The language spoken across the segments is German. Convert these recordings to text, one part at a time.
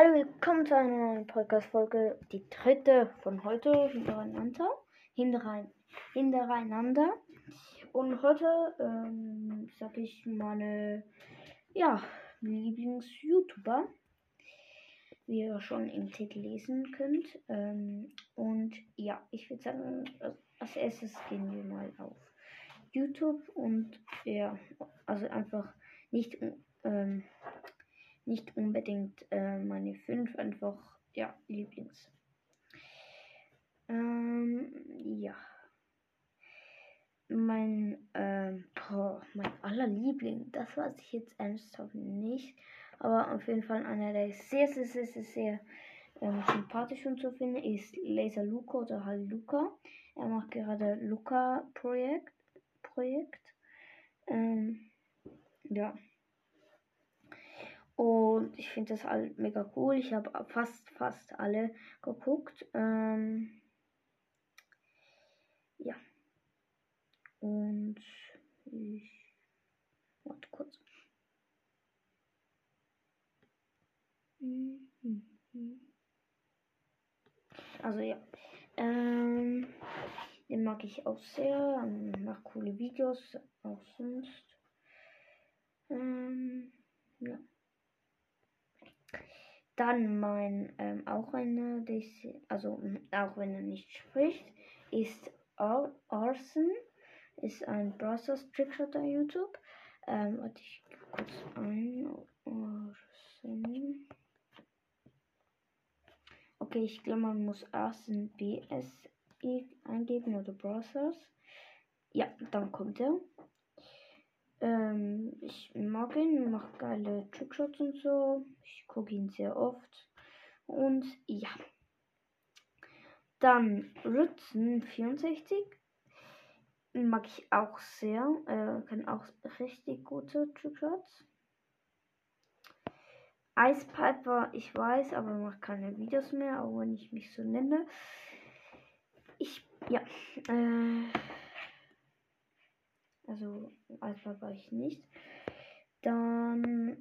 Hallo, willkommen zu einer neuen Podcast-Folge. Die dritte von heute hintereinander. Hinterein, hintereinander. Und heute ähm, sage ich meine ja, Lieblings-YouTuber, wie ihr schon im Titel lesen könnt. Ähm, und ja, ich würde sagen, als erstes gehen wir mal auf YouTube und ja, also einfach nicht ähm, nicht unbedingt äh, meine fünf, einfach ja, Lieblings. Ähm, ja. Mein, ähm, boah, mein aller Liebling, das weiß ich jetzt ernsthaft nicht. Aber auf jeden Fall einer, der sehr, sehr, sehr, sehr, sehr ähm, sympathisch und zu finden ist Laser Luca oder halt Luca. Er macht gerade Luca Projekt. Projekt. Ähm, ja. Und ich finde das halt mega cool. Ich habe fast, fast alle geguckt. Ähm, ja. Und ich. Warte kurz. Also ja. Ähm, den mag ich auch sehr. Macht coole Videos. Auch sonst. Ähm, ja. Dann mein, ähm, auch einer, also auch wenn er nicht spricht, ist Ar Arsen, ist ein Browser Trickshot auf YouTube. Ähm, warte ich kurz ein. Arsen. Okay, ich glaube, man muss Arsen BS eingeben oder Browsers. Ja, dann kommt er. Ähm, ich mag ihn, macht geile Trickshots und so. Ich gucke ihn sehr oft. Und ja. Dann Rützen 64. Mag ich auch sehr. Äh, kann auch richtig gute Trickshots. Ice Piper, ich weiß, aber macht keine Videos mehr, auch wenn ich mich so nenne. Ich, ja, äh, also war ich nicht. Dann mh,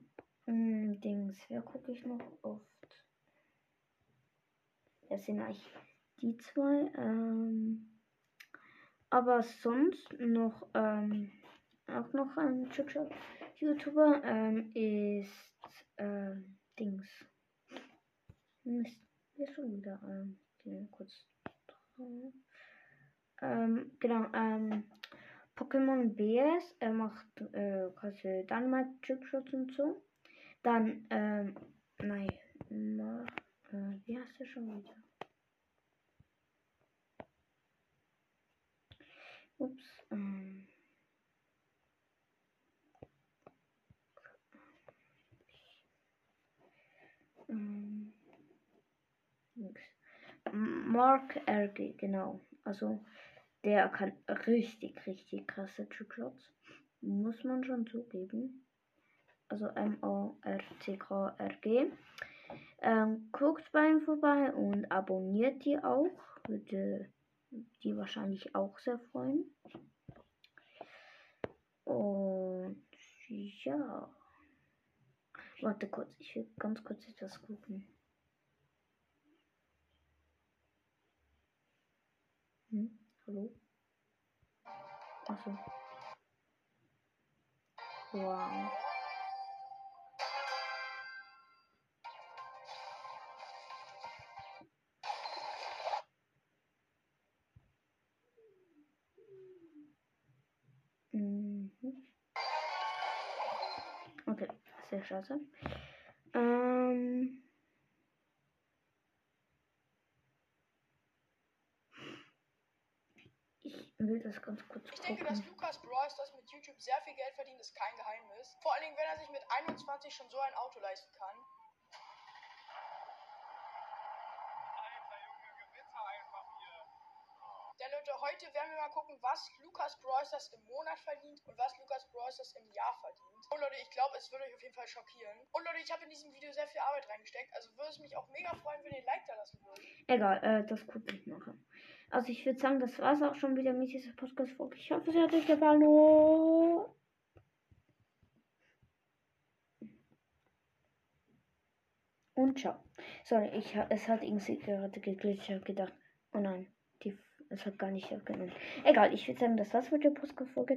hm, Dings, wer gucke ich noch oft? Das sind eigentlich die zwei. Ähm, aber sonst noch ähm, auch noch ein YouTuber ähm, ist ähm, Dings. Mist, hier schon wieder ähm, kurz. Ähm, genau, ähm, Pokémon BS, er macht äh, quasi dann mal Trickshots und so. Dann, ähm, nein, äh, wie heißt der schon wieder? Ups, ähm. ähm Mark RG, genau. Also der kann richtig, richtig krasse Trickshots. Muss man schon zugeben. Also M-O-R-C-K-R-G. Ähm, guckt bei ihm vorbei und abonniert die auch. Würde die wahrscheinlich auch sehr freuen. Und ja. Warte kurz, ich will ganz kurz etwas gucken. Hm? Hallo? Achso. Wow. Mhm. Okay, sehr scheiße. Ähm. Will das ganz kurz Ich denke, dass Lukas Bryce das mit YouTube sehr viel Geld verdient, ist kein Geheimnis. Vor allen Dingen, wenn er sich mit 21 schon so ein Auto leisten kann. Ja, Leute, heute werden wir mal gucken, was Lukas Bryce im Monat verdient und was Lukas Bryce im Jahr verdient. Und Leute, ich glaube, es würde euch auf jeden Fall schockieren. Und Leute, ich habe in diesem Video sehr viel Arbeit reingesteckt, also würde es mich auch mega freuen, wenn ihr ein Like da lassen würdet. Egal, äh, das gucke ich nachher. Also ich würde sagen, das war es auch schon wieder mit dieser Podcast-Folge. Ich hoffe, es hat euch gefallen. Und ciao. Sorry, ich, es hat irgendwie gerade geglitscht. Ich habe gedacht, oh nein, die, es hat gar nicht abgenommen. Egal, ich würde sagen, das war's mit der Podcast-Folge.